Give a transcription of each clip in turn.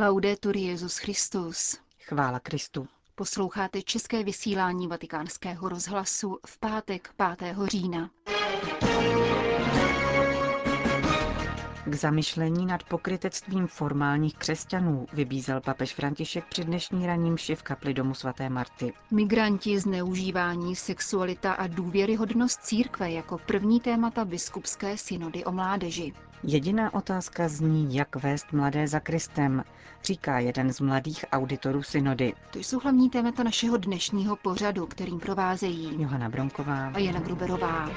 Laudetur Jezus Christus. Chvála Kristu. Posloucháte české vysílání Vatikánského rozhlasu v pátek 5. října. K zamyšlení nad pokrytectvím formálních křesťanů vybízel papež František při dnešní raním v kapli domu svaté Marty. Migranti, zneužívání, sexualita a důvěryhodnost církve jako první témata biskupské synody o mládeži. Jediná otázka zní, jak vést mladé za Kristem, říká jeden z mladých auditorů synody. To jsou hlavní témata našeho dnešního pořadu, kterým provázejí Johana Bronková a Jana Gruberová.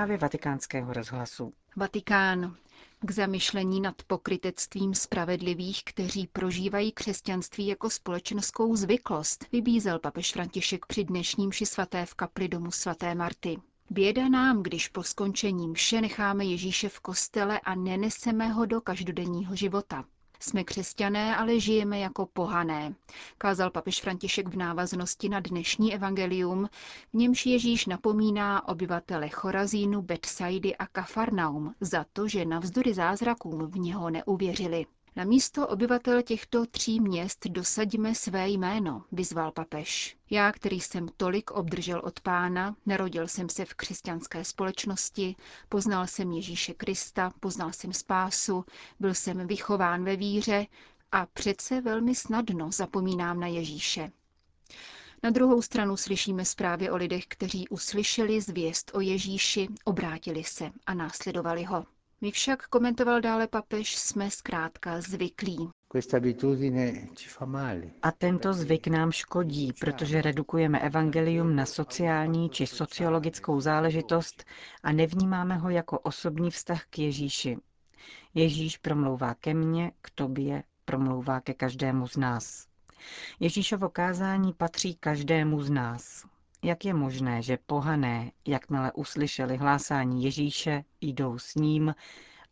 Zprávy vatikánského rozhlasu. Vatikán. K zamyšlení nad pokrytectvím spravedlivých, kteří prožívají křesťanství jako společenskou zvyklost, vybízel papež František při dnešním ši svaté v kapli domu svaté Marty. Běda nám, když po skončení mše necháme Ježíše v kostele a neneseme ho do každodenního života. Jsme křesťané, ale žijeme jako pohané, kázal papež František v návaznosti na dnešní evangelium, v němž Ježíš napomíná obyvatele Chorazínu, Betsaidy a Kafarnaum za to, že navzdory zázrakům v něho neuvěřili. Na místo obyvatel těchto tří měst dosadíme své jméno, vyzval papež. Já, který jsem tolik obdržel od pána, narodil jsem se v křesťanské společnosti, poznal jsem Ježíše Krista, poznal jsem spásu, byl jsem vychován ve víře a přece velmi snadno zapomínám na Ježíše. Na druhou stranu slyšíme zprávy o lidech, kteří uslyšeli zvěst o Ježíši, obrátili se a následovali ho. My však, komentoval dále papež, jsme zkrátka zvyklí. A tento zvyk nám škodí, protože redukujeme evangelium na sociální či sociologickou záležitost a nevnímáme ho jako osobní vztah k Ježíši. Ježíš promlouvá ke mně, k tobě, promlouvá ke každému z nás. Ježíšovo kázání patří každému z nás. Jak je možné, že pohané, jakmile uslyšeli hlásání Ježíše, jdou s ním?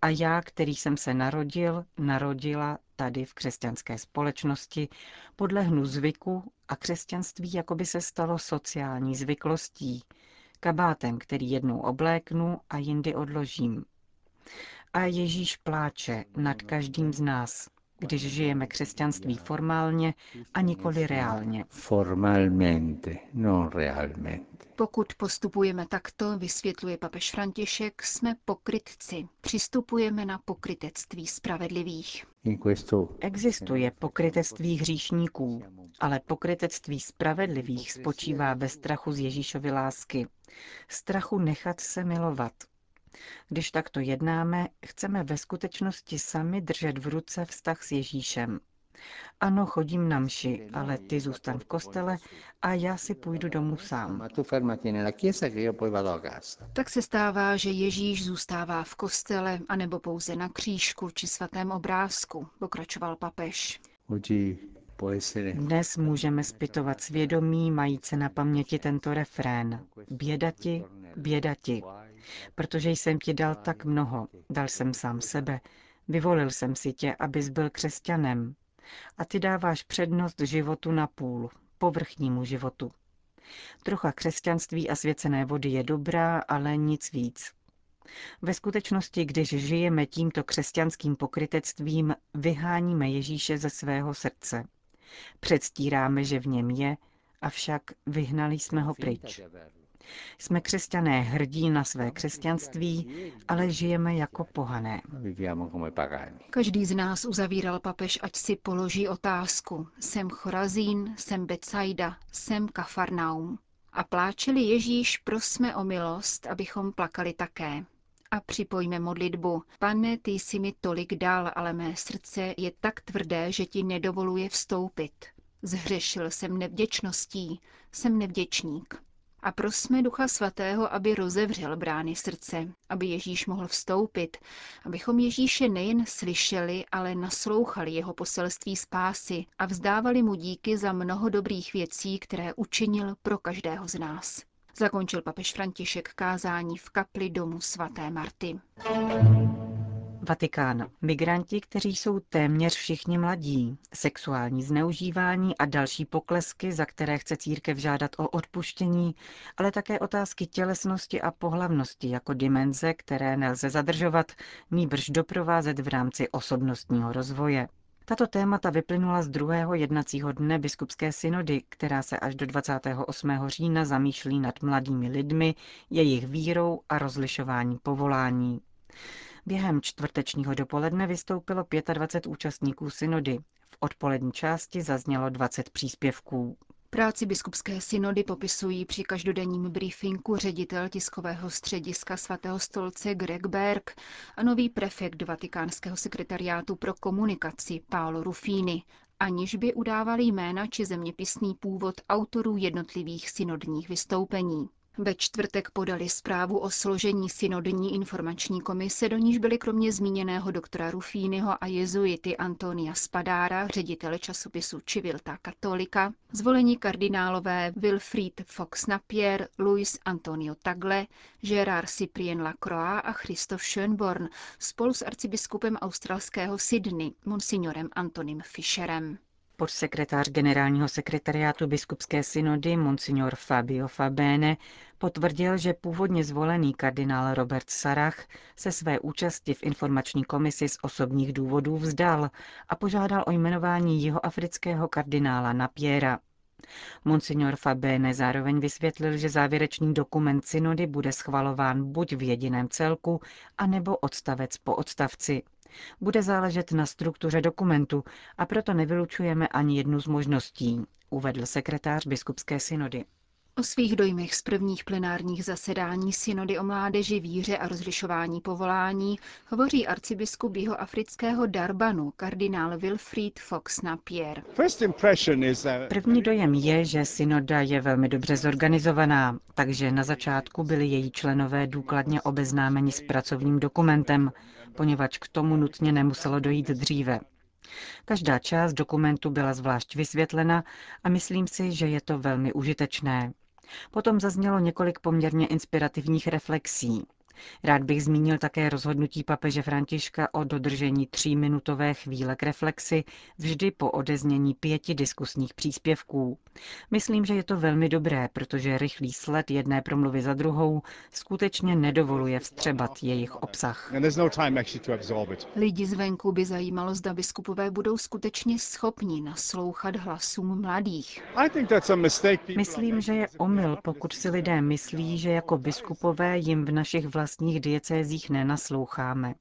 A já, který jsem se narodil, narodila tady v křesťanské společnosti, podlehnu zvyku a křesťanství jako by se stalo sociální zvyklostí, kabátem, který jednou obléknu a jindy odložím. A Ježíš pláče nad každým z nás, když žijeme křesťanství formálně a nikoli reálně. Formalmente, non realmente. Pokud postupujeme takto, vysvětluje papež František, jsme pokrytci. Přistupujeme na pokrytectví spravedlivých. Existuje pokrytectví hříšníků, ale pokrytectví spravedlivých spočívá ve strachu z Ježíšovy lásky. Strachu nechat se milovat, když takto jednáme, chceme ve skutečnosti sami držet v ruce vztah s Ježíšem. Ano, chodím na mši, ale ty zůstan v kostele a já si půjdu domů sám. Tak se stává, že Ježíš zůstává v kostele, anebo pouze na křížku či svatém obrázku, pokračoval papež. Dnes můžeme zpytovat svědomí, majíce na paměti tento refrén. Bědati, bědati, protože jsem ti dal tak mnoho, dal jsem sám sebe, vyvolil jsem si tě, abys byl křesťanem. A ty dáváš přednost životu na půl, povrchnímu životu. Trocha křesťanství a svěcené vody je dobrá, ale nic víc. Ve skutečnosti, když žijeme tímto křesťanským pokrytectvím, vyháníme Ježíše ze svého srdce. Předstíráme, že v něm je, avšak vyhnali jsme ho pryč. Jsme křesťané hrdí na své křesťanství, ale žijeme jako pohané. Každý z nás uzavíral papež, ať si položí otázku. Jsem Chorazín, jsem Betsaida, jsem Kafarnaum. A pláčeli Ježíš, prosme o milost, abychom plakali také. A připojme modlitbu. Pane, ty jsi mi tolik dal, ale mé srdce je tak tvrdé, že ti nedovoluje vstoupit. Zhřešil jsem nevděčností, jsem nevděčník. A prosme Ducha Svatého, aby rozevřel brány srdce, aby Ježíš mohl vstoupit, abychom Ježíše nejen slyšeli, ale naslouchali jeho poselství spásy a vzdávali mu díky za mnoho dobrých věcí, které učinil pro každého z nás. Zakončil papež František kázání v kapli domu svaté Marty. Vatikán. Migranti, kteří jsou téměř všichni mladí, sexuální zneužívání a další poklesky, za které chce církev žádat o odpuštění, ale také otázky tělesnosti a pohlavnosti jako dimenze, které nelze zadržovat, nýbrž doprovázet v rámci osobnostního rozvoje. Tato témata vyplynula z druhého jednacího dne biskupské synody, která se až do 28. října zamýšlí nad mladými lidmi, jejich vírou a rozlišování povolání. Během čtvrtečního dopoledne vystoupilo 25 účastníků synody. V odpolední části zaznělo 20 příspěvků. Práci biskupské synody popisují při každodenním briefingu ředitel tiskového střediska svatého stolce Greg Berg a nový prefekt vatikánského sekretariátu pro komunikaci Paolo Ruffini, aniž by udávali jména či zeměpisný původ autorů jednotlivých synodních vystoupení. Ve čtvrtek podali zprávu o složení synodní informační komise, do níž byly kromě zmíněného doktora Rufínyho a jezuity Antonia Spadára, ředitele časopisu Civilta Katolika, zvolení kardinálové Wilfried Fox Napier, Luis Antonio Tagle, Gerard Cyprien Lacroix a Christoph Schönborn spolu s arcibiskupem australského Sydney, monsignorem Antonym Fischerem. Podsekretář generálního sekretariátu biskupské synody Monsignor Fabio Fabene potvrdil, že původně zvolený kardinál Robert Sarach se své účasti v informační komisi z osobních důvodů vzdal a požádal o jmenování jihoafrického kardinála Napiera. Monsignor Fabene zároveň vysvětlil, že závěrečný dokument synody bude schvalován buď v jediném celku, anebo odstavec po odstavci. Bude záležet na struktuře dokumentu a proto nevylučujeme ani jednu z možností, uvedl sekretář biskupské synody. O svých dojmech z prvních plenárních zasedání synody o mládeži, víře a rozlišování povolání hovoří arcibiskup jeho afrického Darbanu, kardinál Wilfried Fox Napier. První dojem je, že synoda je velmi dobře zorganizovaná, takže na začátku byli její členové důkladně obeznámeni s pracovním dokumentem, poněvadž k tomu nutně nemuselo dojít dříve. Každá část dokumentu byla zvlášť vysvětlena a myslím si, že je to velmi užitečné. Potom zaznělo několik poměrně inspirativních reflexí. Rád bych zmínil také rozhodnutí papeže Františka o dodržení tříminutové chvíle k reflexi vždy po odeznění pěti diskusních příspěvků. Myslím, že je to velmi dobré, protože rychlý sled jedné promluvy za druhou skutečně nedovoluje vstřebat jejich obsah. No Lidi zvenku by zajímalo, zda biskupové budou skutečně schopni naslouchat hlasům mladých. Myslím, že je omyl, pokud si lidé myslí, že jako biskupové jim v našich vlastních vlastních diecézích nenasloucháme.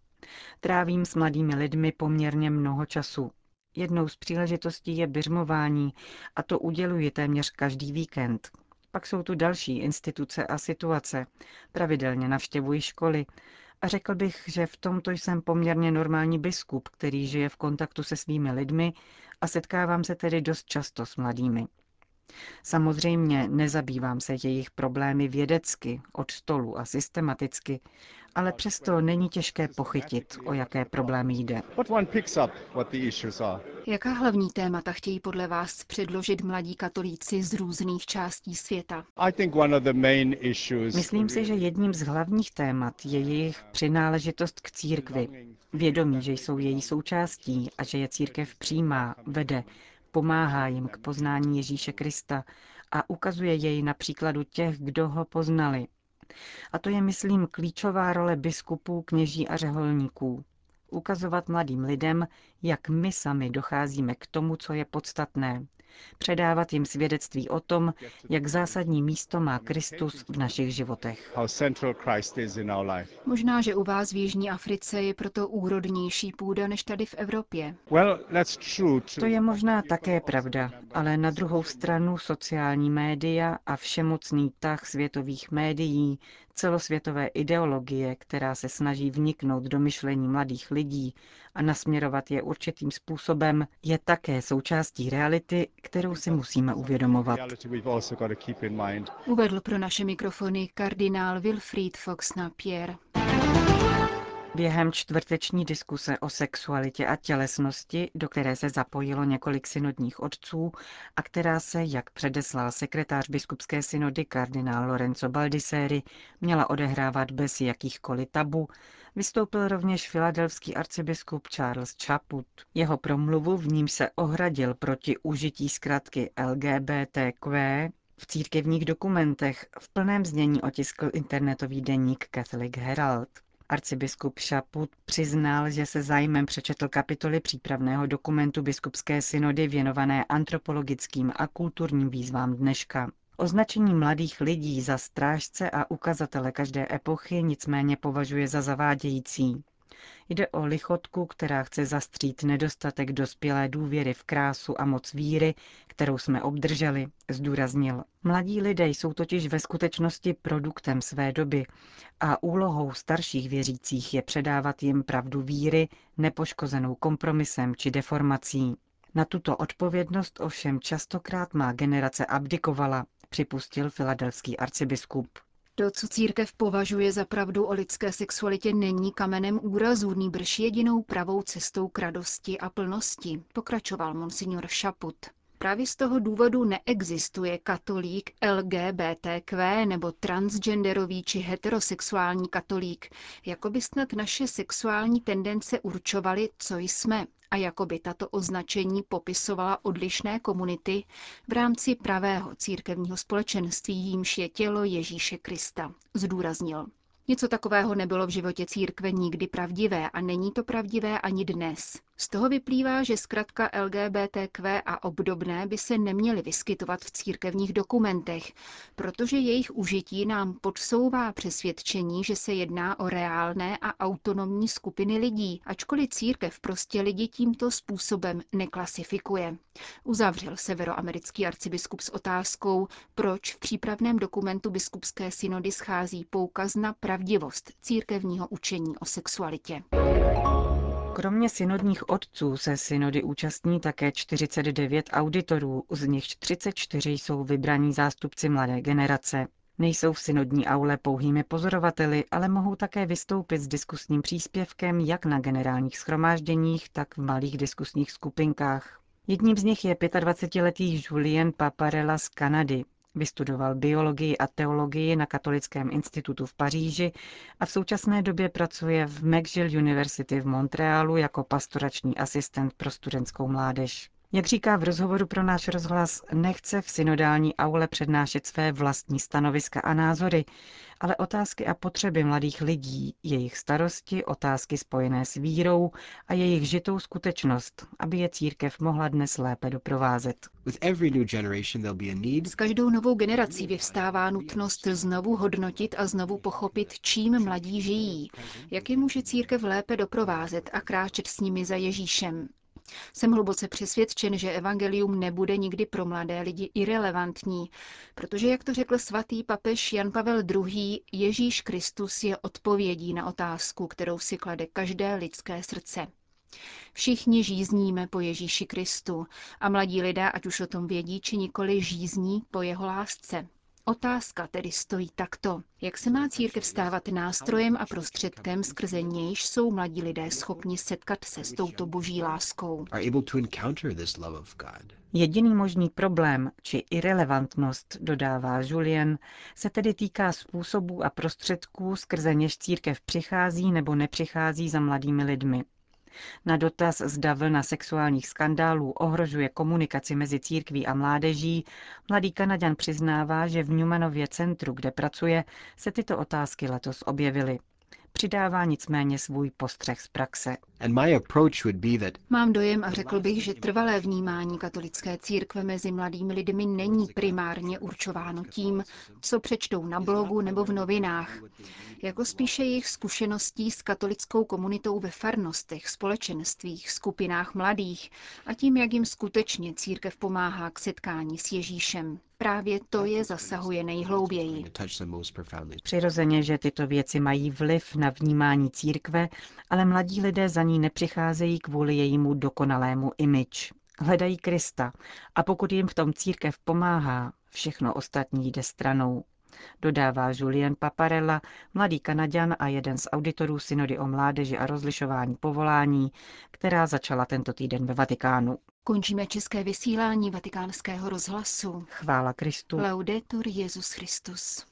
Trávím s mladými lidmi poměrně mnoho času. Jednou z příležitostí je běžmování a to uděluji téměř každý víkend. Pak jsou tu další instituce a situace. Pravidelně navštěvuji školy a řekl bych, že v tomto jsem poměrně normální biskup, který žije v kontaktu se svými lidmi a setkávám se tedy dost často s mladými. Samozřejmě nezabývám se jejich problémy vědecky, od stolu a systematicky, ale přesto není těžké pochytit, o jaké problémy jde. Jaká hlavní témata chtějí podle vás předložit mladí katolíci z různých částí světa? Myslím si, že jedním z hlavních témat je jejich přináležitost k církvi. Vědomí, že jsou její součástí a že je církev přijímá, vede, pomáhá jim k poznání Ježíše Krista a ukazuje jej na příkladu těch, kdo ho poznali. A to je, myslím, klíčová role biskupů, kněží a řeholníků. Ukazovat mladým lidem, jak my sami docházíme k tomu, co je podstatné, předávat jim svědectví o tom, jak zásadní místo má Kristus v našich životech. Možná, že u vás v Jižní Africe je proto úrodnější půda než tady v Evropě. To je možná také pravda, ale na druhou stranu sociální média a všemocný tah světových médií, celosvětové ideologie, která se snaží vniknout do myšlení mladých lidí a nasměrovat je určitým způsobem, je také součástí reality, kterou si musíme uvědomovat. Uvedl pro naše mikrofony kardinál Wilfried Fox Napier. Během čtvrteční diskuse o sexualitě a tělesnosti, do které se zapojilo několik synodních otců a která se, jak předeslal sekretář biskupské synody kardinál Lorenzo Baldisseri, měla odehrávat bez jakýchkoliv tabu, vystoupil rovněž filadelský arcibiskup Charles Chaput. Jeho promluvu v ním se ohradil proti užití zkratky LGBTQ v církevních dokumentech v plném znění otiskl internetový deník Catholic Herald. Arcibiskup Šaput přiznal, že se zájmem přečetl kapitoly přípravného dokumentu biskupské synody věnované antropologickým a kulturním výzvám dneška. Označení mladých lidí za strážce a ukazatele každé epochy nicméně považuje za zavádějící. Jde o lichotku, která chce zastřít nedostatek dospělé důvěry v krásu a moc víry, kterou jsme obdrželi, zdůraznil. Mladí lidé jsou totiž ve skutečnosti produktem své doby a úlohou starších věřících je předávat jim pravdu víry, nepoškozenou kompromisem či deformací. Na tuto odpovědnost ovšem častokrát má generace abdikovala, připustil filadelský arcibiskup. To, co církev považuje za pravdu o lidské sexualitě, není kamenem úrazu, nýbrž jedinou pravou cestou k radosti a plnosti, pokračoval monsignor Šaput. Právě z toho důvodu neexistuje katolík LGBTQ nebo transgenderový či heterosexuální katolík, jako by snad naše sexuální tendence určovaly, co jsme a jako by tato označení popisovala odlišné komunity v rámci pravého církevního společenství, jímž je tělo Ježíše Krista, zdůraznil. Něco takového nebylo v životě církve nikdy pravdivé a není to pravdivé ani dnes. Z toho vyplývá, že zkrátka LGBTQ a obdobné by se neměly vyskytovat v církevních dokumentech, protože jejich užití nám podsouvá přesvědčení, že se jedná o reálné a autonomní skupiny lidí, ačkoliv církev prostě lidi tímto způsobem neklasifikuje. Uzavřel severoamerický arcibiskup s otázkou, proč v přípravném dokumentu biskupské synody schází poukaz na pravdivost církevního učení o sexualitě. Kromě synodních otců se synody účastní také 49 auditorů, z nichž 34 jsou vybraní zástupci mladé generace. Nejsou v synodní aule pouhými pozorovateli, ale mohou také vystoupit s diskusním příspěvkem jak na generálních schromážděních, tak v malých diskusních skupinkách. Jedním z nich je 25-letý Julien Paparella z Kanady. Vystudoval biologii a teologii na Katolickém institutu v Paříži a v současné době pracuje v McGill University v Montrealu jako pastorační asistent pro studentskou mládež. Jak říká v rozhovoru pro náš rozhlas, nechce v synodální aule přednášet své vlastní stanoviska a názory, ale otázky a potřeby mladých lidí, jejich starosti, otázky spojené s vírou a jejich žitou skutečnost, aby je církev mohla dnes lépe doprovázet. S každou novou generací vyvstává nutnost znovu hodnotit a znovu pochopit, čím mladí žijí, jak je může církev lépe doprovázet a kráčet s nimi za Ježíšem. Jsem hluboce přesvědčen, že evangelium nebude nikdy pro mladé lidi irrelevantní, protože, jak to řekl svatý papež Jan Pavel II., Ježíš Kristus je odpovědí na otázku, kterou si klade každé lidské srdce. Všichni žízníme po Ježíši Kristu a mladí lidé, ať už o tom vědí či nikoli, žízní po jeho lásce. Otázka tedy stojí takto. Jak se má církev stávat nástrojem a prostředkem, skrze nějž jsou mladí lidé schopni setkat se s touto boží láskou? Jediný možný problém či irrelevantnost, dodává Julien, se tedy týká způsobů a prostředků, skrze něž církev přichází nebo nepřichází za mladými lidmi. Na dotaz, zda vlna sexuálních skandálů ohrožuje komunikaci mezi církví a mládeží, mladý Kanaďan přiznává, že v Newmanově centru, kde pracuje, se tyto otázky letos objevily. Přidává nicméně svůj postřeh z praxe. Mám dojem a řekl bych, že trvalé vnímání katolické církve mezi mladými lidmi není primárně určováno tím, co přečtou na blogu nebo v novinách, jako spíše jejich zkušeností s katolickou komunitou ve farnostech, společenstvích, skupinách mladých a tím, jak jim skutečně církev pomáhá k setkání s Ježíšem. Právě to je zasahuje nejhlouběji. Přirozeně, že tyto věci mají vliv na vnímání církve, ale mladí lidé za ní nepřicházejí kvůli jejímu dokonalému imič. Hledají Krista a pokud jim v tom církev pomáhá, všechno ostatní jde stranou. Dodává Julien Paparella, mladý Kanaďan a jeden z auditorů synody o mládeži a rozlišování povolání, která začala tento týden ve Vatikánu. Končíme české vysílání vatikánského rozhlasu. Chvála Kristu. Laudetur Jezus Christus.